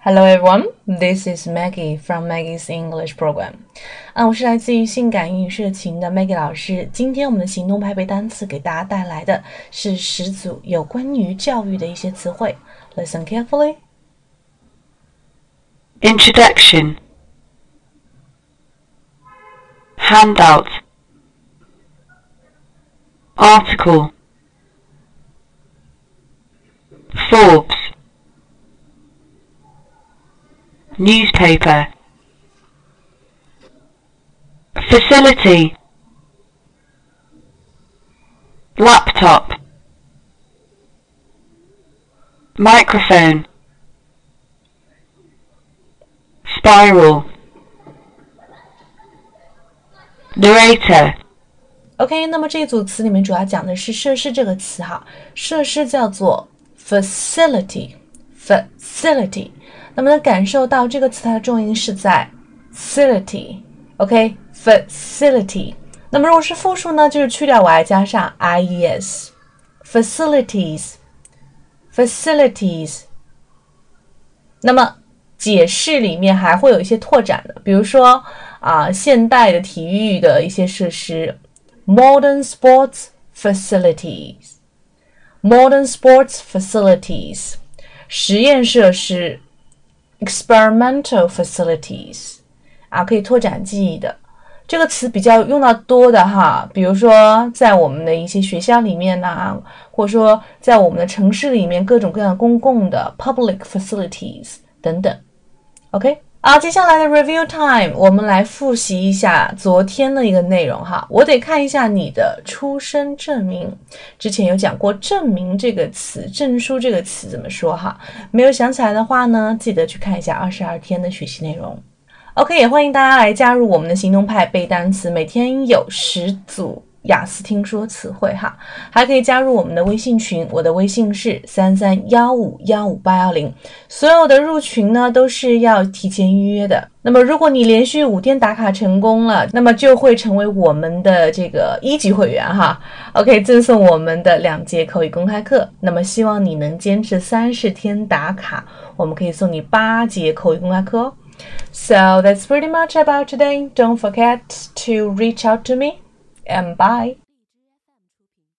Hello everyone, this is Maggie from Maggie's English Program. 啊，我是来自于性感英语社群的 Maggie 老师。今天我们的行动派背单词给大家带来的是十组有关于教育的一些词汇。Listen carefully. Introduction Handout Article Forbes Newspaper Facility Laptop Microphone Spiral Narrator OK，那么这一组词里面主要讲的是设施这个词哈，设施叫做 facility，。那么能感受到这个词它的重音是在 facility，OK，facility。那么如果是复数呢，就是去掉 y 加上 ies，facilities，facilities。那么解释里面还会有一些拓展的，比如说啊，现代的体育的一些设施，modern sports facilities，modern sports facilities，实验设施，experimental facilities，啊，可以拓展记忆的这个词比较用到多的哈，比如说在我们的一些学校里面呐，或者说在我们的城市里面各种各样公共的 public facilities 等等。OK，好，接下来的 review time，我们来复习一下昨天的一个内容哈。我得看一下你的出生证明，之前有讲过“证明”这个词，“证书”这个词怎么说哈？没有想起来的话呢，记得去看一下二十二天的学习内容。OK，也欢迎大家来加入我们的行动派背单词，每天有十组。雅思听说词汇哈，还可以加入我们的微信群，我的微信是三三幺五幺五八幺零。所有的入群呢都是要提前预约的。那么如果你连续五天打卡成功了，那么就会成为我们的这个一级会员哈。OK，赠送我们的两节口语公开课。那么希望你能坚持三十天打卡，我们可以送你八节口语公开课哦。So that's pretty much about today. Don't forget to reach out to me. and bye.